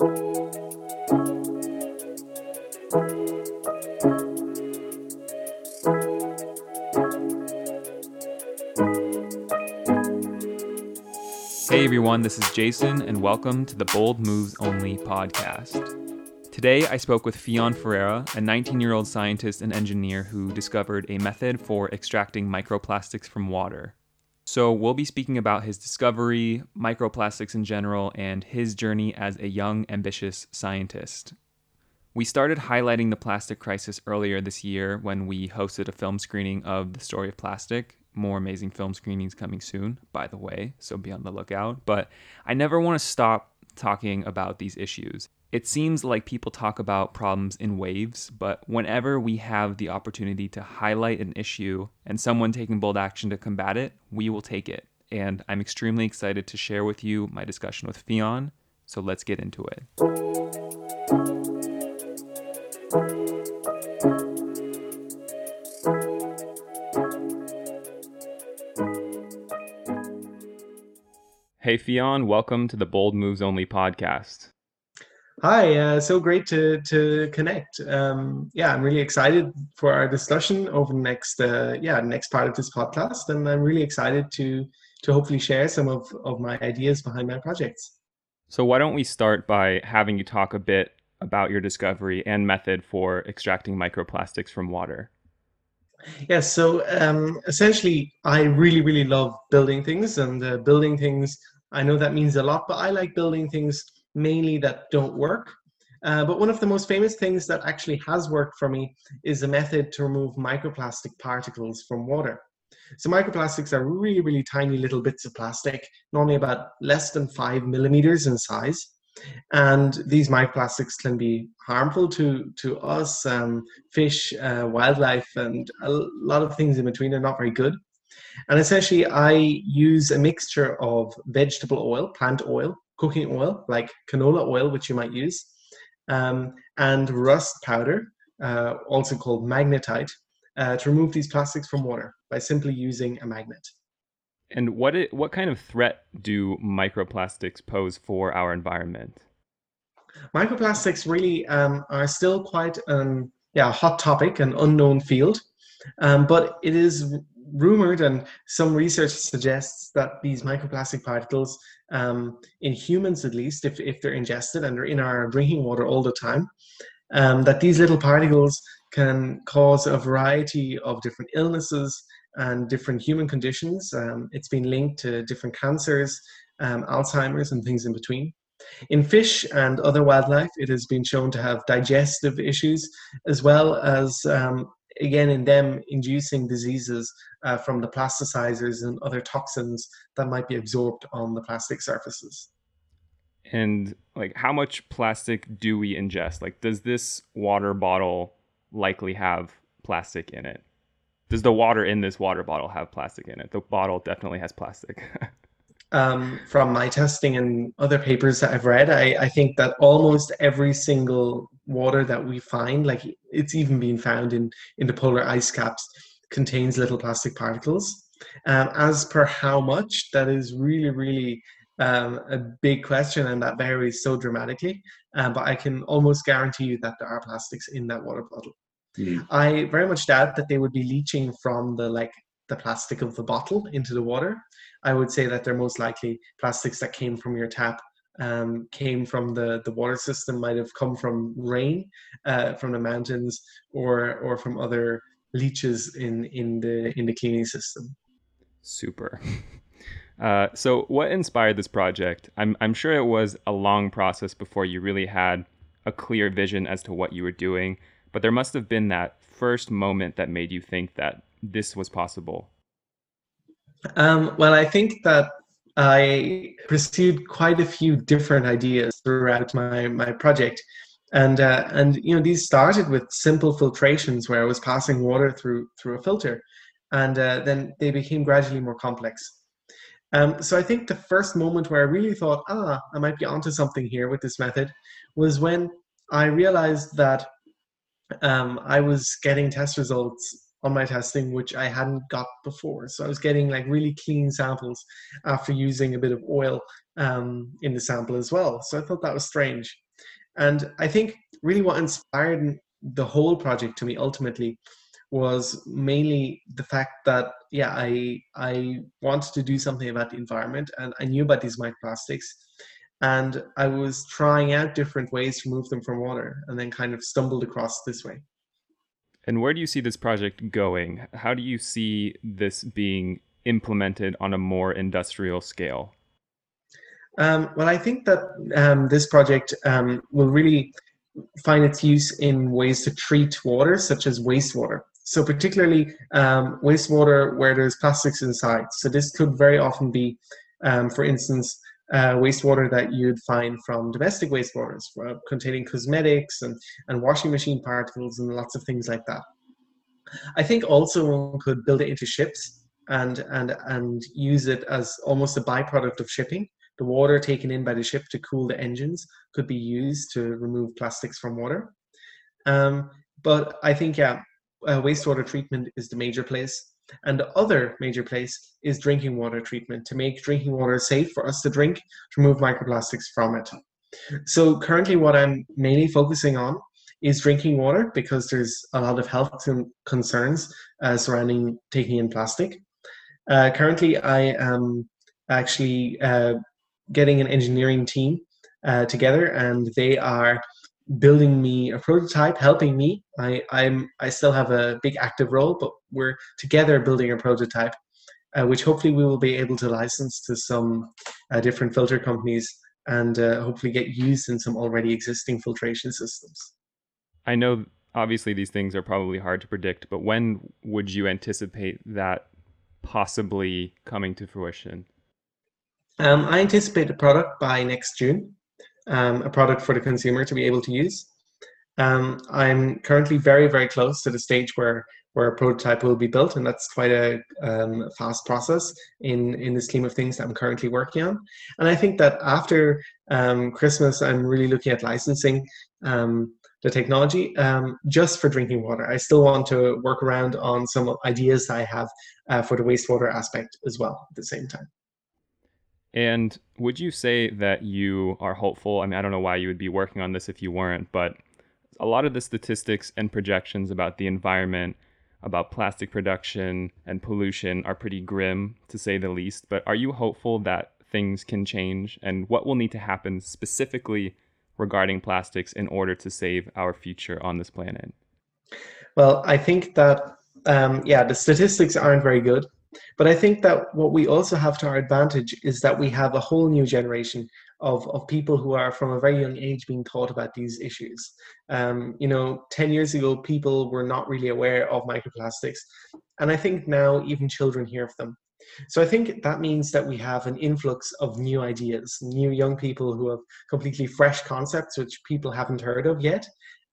Hey everyone, this is Jason, and welcome to the Bold Moves Only podcast. Today, I spoke with Fionn Ferreira, a 19 year old scientist and engineer who discovered a method for extracting microplastics from water. So, we'll be speaking about his discovery, microplastics in general, and his journey as a young, ambitious scientist. We started highlighting the plastic crisis earlier this year when we hosted a film screening of The Story of Plastic. More amazing film screenings coming soon, by the way, so be on the lookout. But I never want to stop talking about these issues. It seems like people talk about problems in waves, but whenever we have the opportunity to highlight an issue and someone taking bold action to combat it, we will take it. And I'm extremely excited to share with you my discussion with Fionn. So let's get into it. Hey Fionn, welcome to the Bold Moves Only podcast. Hi, uh, so great to to connect. Um, yeah, I'm really excited for our discussion over the next uh, yeah next part of this podcast, and I'm really excited to to hopefully share some of of my ideas behind my projects. So why don't we start by having you talk a bit about your discovery and method for extracting microplastics from water? Yes, yeah, so um, essentially, I really really love building things, and uh, building things. I know that means a lot, but I like building things mainly that don't work. Uh, but one of the most famous things that actually has worked for me is a method to remove microplastic particles from water. So microplastics are really, really tiny little bits of plastic, normally about less than five millimeters in size. And these microplastics can be harmful to, to us, um, fish, uh, wildlife, and a lot of things in between are not very good. And essentially, I use a mixture of vegetable oil, plant oil, cooking oil, like canola oil, which you might use, um, and rust powder, uh, also called magnetite, uh, to remove these plastics from water by simply using a magnet. And what it, what kind of threat do microplastics pose for our environment? Microplastics really um, are still quite um, yeah hot topic, an unknown field, um, but it is rumored and some research suggests that these microplastic particles um, in humans at least if, if they're ingested and they're in our drinking water all the time um, that these little particles can cause a variety of different illnesses and different human conditions. Um, it's been linked to different cancers um, alzheimer's and things in between. In fish and other wildlife, it has been shown to have digestive issues as well as um, again in them inducing diseases uh, from the plasticizers and other toxins that might be absorbed on the plastic surfaces. And like how much plastic do we ingest? Like does this water bottle likely have plastic in it? Does the water in this water bottle have plastic in it? The bottle definitely has plastic. Um, from my testing and other papers that I've read, I, I think that almost every single water that we find, like it's even been found in, in the polar ice caps, contains little plastic particles. Um, as per how much, that is really, really um, a big question, and that varies so dramatically. Um, but I can almost guarantee you that there are plastics in that water bottle. Mm. I very much doubt that they would be leaching from the like the plastic of the bottle into the water. I would say that they're most likely plastics that came from your tap, um, came from the, the water system, might have come from rain, uh, from the mountains, or or from other leaches in in the in the cleaning system. Super. Uh, so, what inspired this project? I'm I'm sure it was a long process before you really had a clear vision as to what you were doing, but there must have been that first moment that made you think that this was possible? Um, well, I think that I pursued quite a few different ideas throughout my, my project. And, uh, and you know these started with simple filtrations where I was passing water through through a filter, and uh, then they became gradually more complex. Um, so I think the first moment where I really thought, ah, I might be onto something here with this method, was when I realized that um, I was getting test results on my testing, which I hadn't got before. So I was getting like really clean samples after using a bit of oil um, in the sample as well. So I thought that was strange. And I think really what inspired the whole project to me ultimately was mainly the fact that yeah i i wanted to do something about the environment and i knew about these microplastics and i was trying out different ways to remove them from water and then kind of stumbled across this way and where do you see this project going? How do you see this being implemented on a more industrial scale? Um, well i think that um, this project um, will really find its use in ways to treat water such as wastewater. So particularly um, wastewater where there's plastics inside. So this could very often be, um, for instance, uh, wastewater that you'd find from domestic wastewaters uh, containing cosmetics and, and washing machine particles and lots of things like that. I think also one could build it into ships and, and, and use it as almost a byproduct of shipping. The water taken in by the ship to cool the engines could be used to remove plastics from water. Um, but I think, yeah, uh, wastewater treatment is the major place. And the other major place is drinking water treatment to make drinking water safe for us to drink, to remove microplastics from it. So currently, what I'm mainly focusing on is drinking water because there's a lot of health concerns uh, surrounding taking in plastic. Uh, currently, I am actually uh, getting an engineering team uh, together, and they are building me a prototype, helping me. I, I'm I still have a big active role, but we're together building a prototype, uh, which hopefully we will be able to license to some uh, different filter companies and uh, hopefully get used in some already existing filtration systems. I know obviously these things are probably hard to predict, but when would you anticipate that possibly coming to fruition? Um, I anticipate a product by next June um, a product for the consumer to be able to use. Um, I'm currently very, very close to the stage where where a prototype will be built, and that's quite a um, fast process in in the scheme of things that I'm currently working on. And I think that after um, Christmas, I'm really looking at licensing um, the technology um, just for drinking water. I still want to work around on some ideas I have uh, for the wastewater aspect as well at the same time. And would you say that you are hopeful? I mean, I don't know why you would be working on this if you weren't, but a lot of the statistics and projections about the environment, about plastic production and pollution are pretty grim, to say the least. But are you hopeful that things can change? And what will need to happen specifically regarding plastics in order to save our future on this planet? Well, I think that, um, yeah, the statistics aren't very good. But I think that what we also have to our advantage is that we have a whole new generation of, of people who are from a very young age being taught about these issues. Um, you know, 10 years ago, people were not really aware of microplastics. And I think now even children hear of them. So I think that means that we have an influx of new ideas, new young people who have completely fresh concepts which people haven't heard of yet.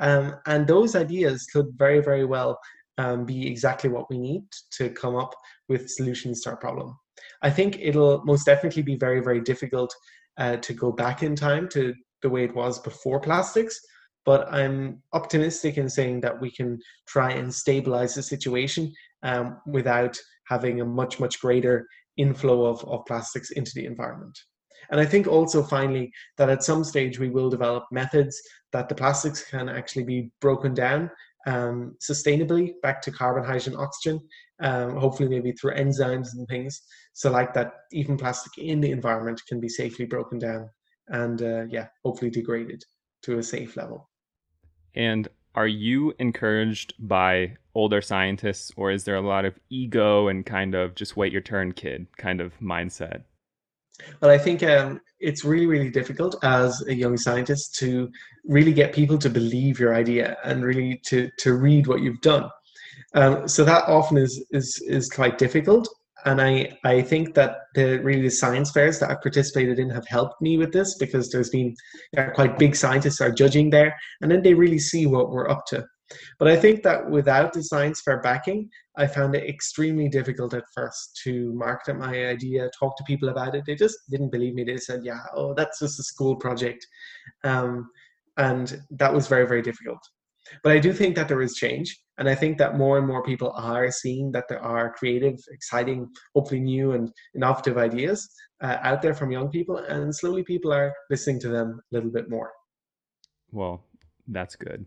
Um, and those ideas could very, very well um, be exactly what we need to come up with solutions to our problem. I think it'll most definitely be very, very difficult uh, to go back in time to the way it was before plastics, but I'm optimistic in saying that we can try and stabilize the situation um, without having a much, much greater inflow of, of plastics into the environment. And I think also finally that at some stage we will develop methods that the plastics can actually be broken down um, sustainably back to carbon, hydrogen, oxygen, um, hopefully maybe through enzymes and things. So like that, even plastic in the environment can be safely broken down and uh, yeah, hopefully degraded to a safe level. And are you encouraged by older scientists, or is there a lot of ego and kind of just wait your turn, kid kind of mindset? Well, I think um, it's really, really difficult as a young scientist to really get people to believe your idea and really to, to read what you've done. Um, so that often is, is, is quite difficult. And I, I think that the really the science fairs that I've participated in have helped me with this because there's been quite big scientists are judging there and then they really see what we're up to. But I think that without the science fair backing, I found it extremely difficult at first to market my idea, talk to people about it. They just didn't believe me. They said, "Yeah, oh, that's just a school project," um, and that was very, very difficult. But I do think that there is change, and I think that more and more people are seeing that there are creative, exciting, hopefully new and innovative ideas uh, out there from young people, and slowly people are listening to them a little bit more. Well, that's good.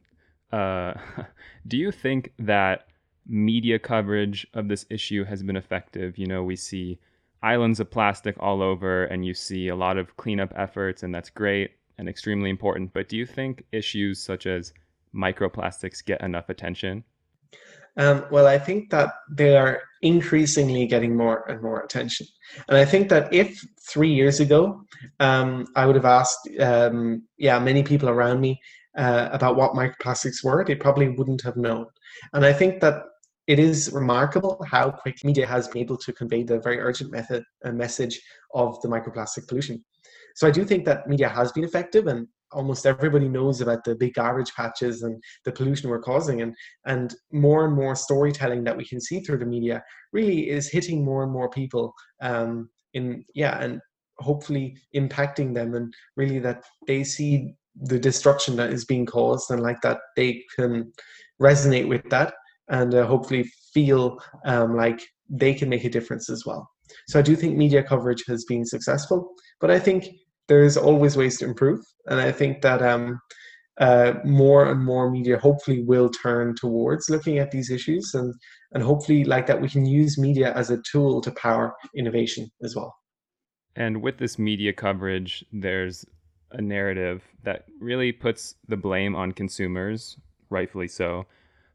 Uh, do you think that media coverage of this issue has been effective? You know, we see islands of plastic all over, and you see a lot of cleanup efforts, and that's great and extremely important. But do you think issues such as microplastics get enough attention? Um, well, I think that they are increasingly getting more and more attention. And I think that if three years ago um, I would have asked, um, yeah, many people around me uh, about what microplastics were, they probably wouldn't have known. And I think that it is remarkable how quick media has been able to convey the very urgent method, uh, message of the microplastic pollution. So I do think that media has been effective, and almost everybody knows about the big garbage patches and the pollution we're causing. And and more and more storytelling that we can see through the media really is hitting more and more people um, in yeah and hopefully impacting them. And really that they see the destruction that is being caused and like that they can resonate with that and uh, hopefully feel um, like they can make a difference as well so i do think media coverage has been successful but i think there's always ways to improve, and I think that um, uh, more and more media hopefully will turn towards looking at these issues, and and hopefully like that we can use media as a tool to power innovation as well. And with this media coverage, there's a narrative that really puts the blame on consumers, rightfully so.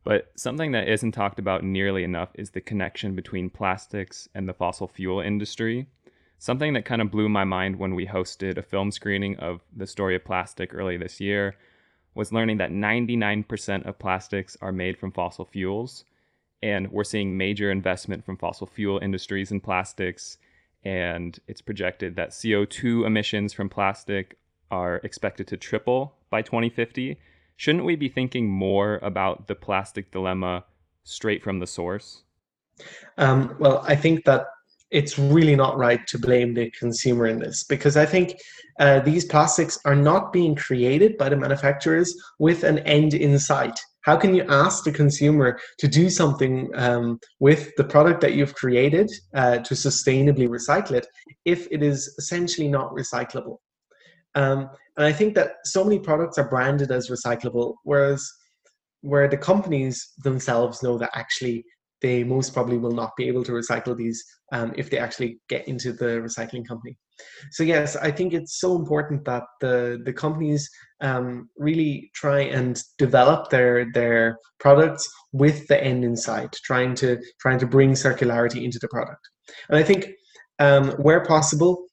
But something that isn't talked about nearly enough is the connection between plastics and the fossil fuel industry. Something that kind of blew my mind when we hosted a film screening of The Story of Plastic early this year was learning that 99% of plastics are made from fossil fuels. And we're seeing major investment from fossil fuel industries in plastics. And it's projected that CO2 emissions from plastic are expected to triple by 2050. Shouldn't we be thinking more about the plastic dilemma straight from the source? Um, well, I think that it's really not right to blame the consumer in this because I think uh, these plastics are not being created by the manufacturers with an end in sight. How can you ask the consumer to do something um, with the product that you've created uh, to sustainably recycle it if it is essentially not recyclable? Um, and I think that so many products are branded as recyclable, whereas where the companies themselves know that actually they most probably will not be able to recycle these um, if they actually get into the recycling company. So yes, I think it's so important that the the companies um, really try and develop their their products with the end in sight, trying to trying to bring circularity into the product. And I think um, where possible,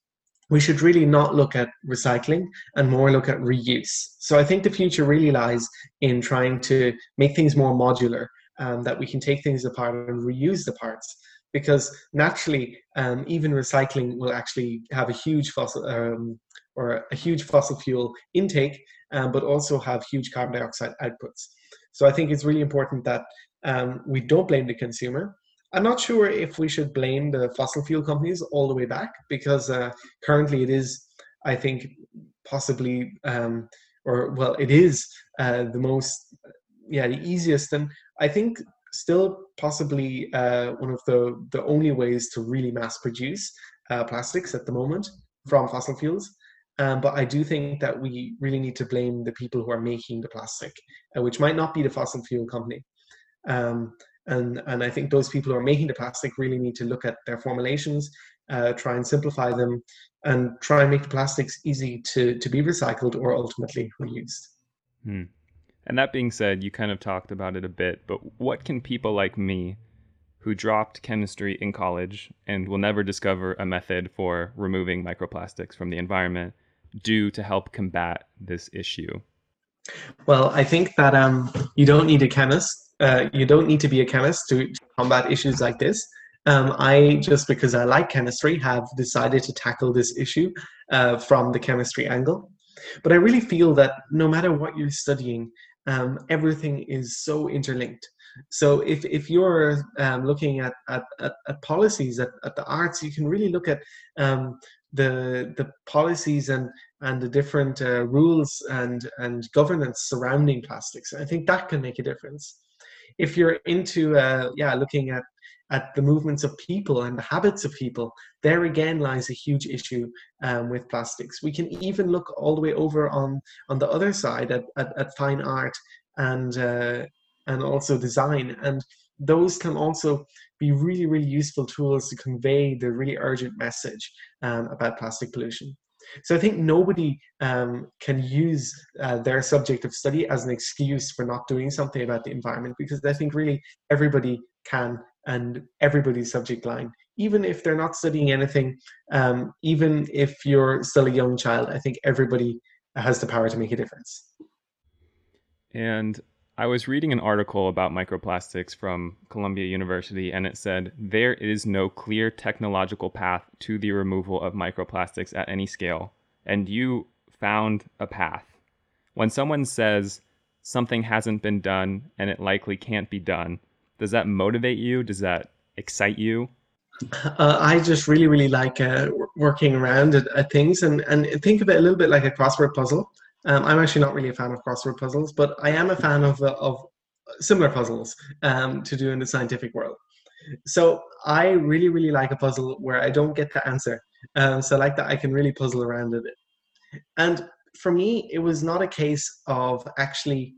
we should really not look at recycling and more look at reuse. So I think the future really lies in trying to make things more modular um, that we can take things apart and reuse the parts because naturally um, even recycling will actually have a huge fossil um, or a huge fossil fuel intake um, but also have huge carbon dioxide outputs so i think it's really important that um, we don't blame the consumer i'm not sure if we should blame the fossil fuel companies all the way back because uh, currently it is i think possibly um, or well it is uh, the most yeah the easiest and I think still possibly uh, one of the, the only ways to really mass produce uh, plastics at the moment from fossil fuels. Um, but I do think that we really need to blame the people who are making the plastic, uh, which might not be the fossil fuel company. Um, and, and I think those people who are making the plastic really need to look at their formulations, uh, try and simplify them, and try and make the plastics easy to, to be recycled or ultimately reused. Hmm. And that being said, you kind of talked about it a bit, but what can people like me, who dropped chemistry in college and will never discover a method for removing microplastics from the environment, do to help combat this issue? Well, I think that um, you don't need a chemist. Uh, you don't need to be a chemist to, to combat issues like this. Um, I just because I like chemistry have decided to tackle this issue uh, from the chemistry angle. But I really feel that no matter what you're studying, um, everything is so interlinked. So if, if you're um, looking at, at, at, at, policies, at, at the arts, you can really look at um, the, the policies and, and the different uh, rules and, and governance surrounding plastics. I think that can make a difference. If you're into uh, yeah looking at at the movements of people and the habits of people, there again lies a huge issue um, with plastics. We can even look all the way over on on the other side at, at, at fine art and uh, and also design, and those can also be really really useful tools to convey the really urgent message um, about plastic pollution. So I think nobody um, can use uh, their subject of study as an excuse for not doing something about the environment because I think really everybody can and everybody's subject line. Even if they're not studying anything um, even if you're still a young child i think everybody has the power to make a difference. And i was reading an article about microplastics from columbia university and it said there is no clear technological path to the removal of microplastics at any scale and you found a path when someone says something hasn't been done and it likely can't be done does that motivate you? Does that excite you? Uh, I just really, really like uh, working around at, at, things and, and think of it a little bit like a crossword puzzle. Um, I'm actually not really a fan of crossword puzzles, but I am a fan of, uh, of similar puzzles um, to do in the scientific world. So I really, really like a puzzle where I don't get the answer. Um, so I like that I can really puzzle around it. And for me, it was not a case of actually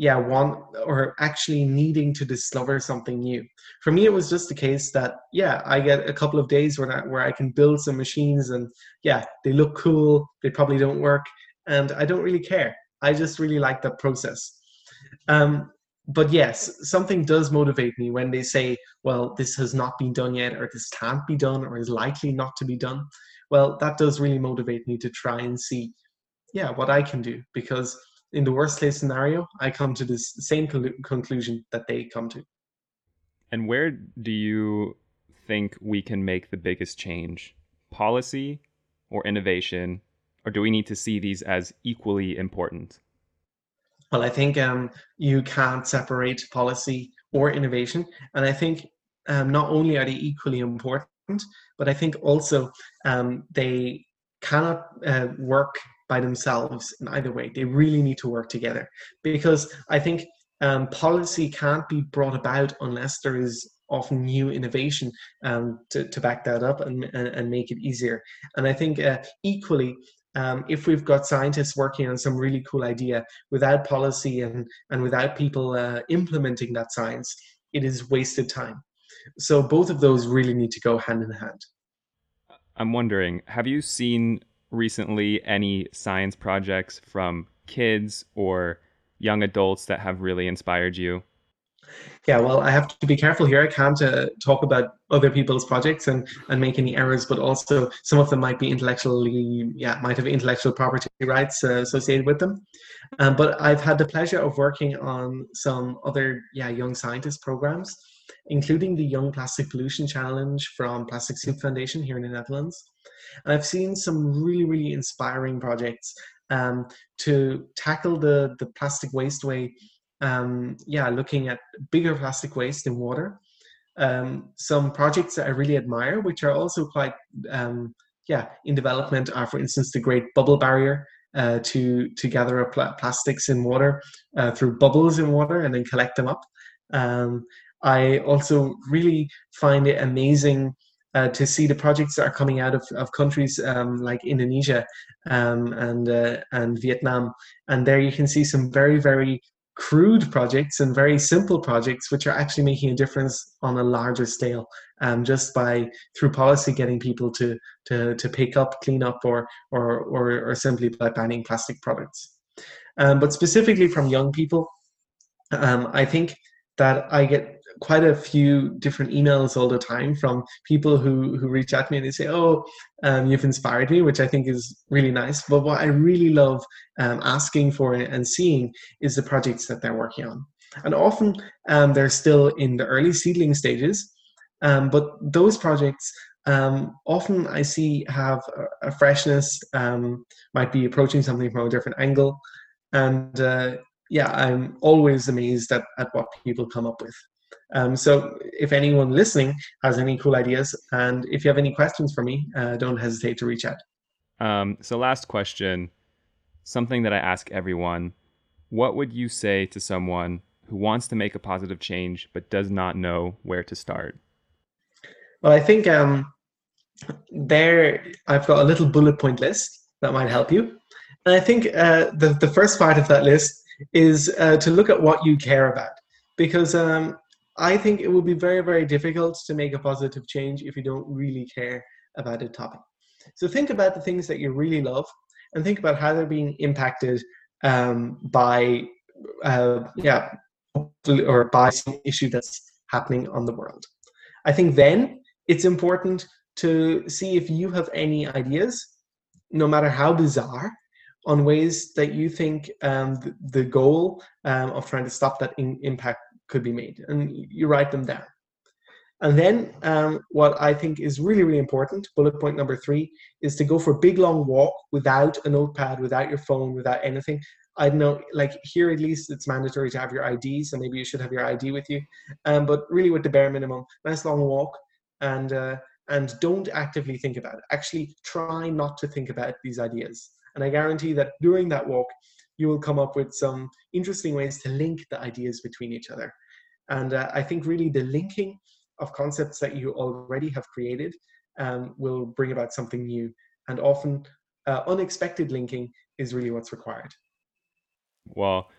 yeah want or actually needing to discover something new for me it was just the case that yeah i get a couple of days where where I can build some machines and yeah they look cool they probably don't work and i don't really care i just really like that process um, but yes something does motivate me when they say well this has not been done yet or this can't be done or is likely not to be done well that does really motivate me to try and see yeah what i can do because in the worst case scenario, I come to this same conclusion that they come to. And where do you think we can make the biggest change? Policy or innovation? Or do we need to see these as equally important? Well, I think um, you can't separate policy or innovation. And I think um, not only are they equally important, but I think also um, they cannot uh, work by themselves in either way. They really need to work together because I think um, policy can't be brought about unless there is often new innovation um, to, to back that up and, and, and, make it easier. And I think uh, equally, um, if we've got scientists working on some really cool idea without policy and, and without people uh, implementing that science, it is wasted time. So both of those really need to go hand in hand. I'm wondering, have you seen recently any science projects from kids or young adults that have really inspired you? Yeah, well, I have to be careful here. I can't uh, talk about other people's projects and, and make any errors, but also some of them might be intellectually, yeah, might have intellectual property rights uh, associated with them. Um, but I've had the pleasure of working on some other, yeah, young scientist programs, including the Young Plastic Pollution Challenge from Plastic Soup Foundation here in the Netherlands. And I've seen some really, really inspiring projects um, to tackle the, the plastic waste way. Um, yeah, looking at bigger plastic waste in water. Um, some projects that I really admire, which are also quite, um, yeah, in development, are for instance the Great Bubble Barrier, uh, to to gather up pl- plastics in water uh, through bubbles in water and then collect them up. Um, I also really find it amazing uh, to see the projects that are coming out of, of countries um, like Indonesia um, and uh, and Vietnam, and there you can see some very very crude projects and very simple projects which are actually making a difference on a larger scale um, just by through policy getting people to to to pick up clean up or or or, or simply by banning plastic products. Um, but specifically from young people um, i think that i get quite a few different emails all the time from people who who reach out to me and they say, "Oh, um, you've inspired me," which I think is really nice. But what I really love um, asking for and seeing is the projects that they're working on, and often um, they're still in the early seedling stages. Um, but those projects um, often I see have a, a freshness, um, might be approaching something from a different angle, and uh, yeah, I'm always amazed at, at what people come up with. Um, so if anyone listening has any cool ideas, and if you have any questions for me, uh, don't hesitate to reach out. Um, so last question, something that I ask everyone: What would you say to someone who wants to make a positive change but does not know where to start? Well, I think um, there I've got a little bullet point list that might help you. And I think uh, the, the first part of that list is uh, to look at what you care about. Because um, I think it will be very, very difficult to make a positive change if you don't really care about a topic. So think about the things that you really love and think about how they're being impacted um, by, uh, yeah, or by some issue that's happening on the world. I think then it's important to see if you have any ideas, no matter how bizarre, on ways that you think um, the, the, goal um, of trying to stop that in, impact could be made. And you write them down. And then um, what I think is really, really important, bullet point number three, is to go for a big long walk without a notepad, without your phone, without anything. I know, like here at least, it's mandatory to have your ID, so maybe you should have your ID with you. Um, but really, with the bare minimum, nice long walk, and uh, and don't actively think about it. Actually, try not to think about these ideas. And I guarantee that during that walk, you will come up with some interesting ways to link the ideas between each other. And uh, I think really the linking of concepts that you already have created um, will bring about something new. And often, uh, unexpected linking is really what's required. Well,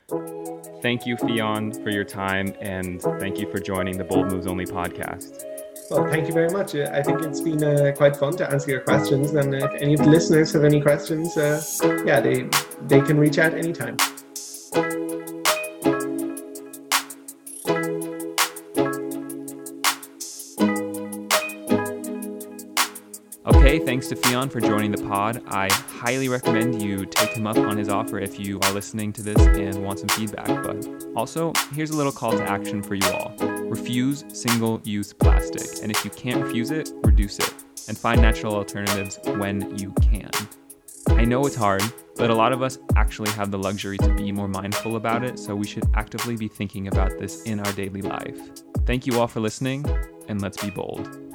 thank you, Fionn, for your time, and thank you for joining the Bold Moves Only podcast. Well, thank you very much. I think it's been uh, quite fun to answer your questions. And if any of the listeners have any questions, uh, yeah, they they can reach out anytime. Okay, thanks to Fionn for joining the pod. I highly recommend you take him up on his offer if you are listening to this and want some feedback. But also, here's a little call to action for you all refuse single use plastic. And if you can't refuse it, reduce it and find natural alternatives when you can. I know it's hard, but a lot of us actually have the luxury to be more mindful about it, so we should actively be thinking about this in our daily life. Thank you all for listening, and let's be bold.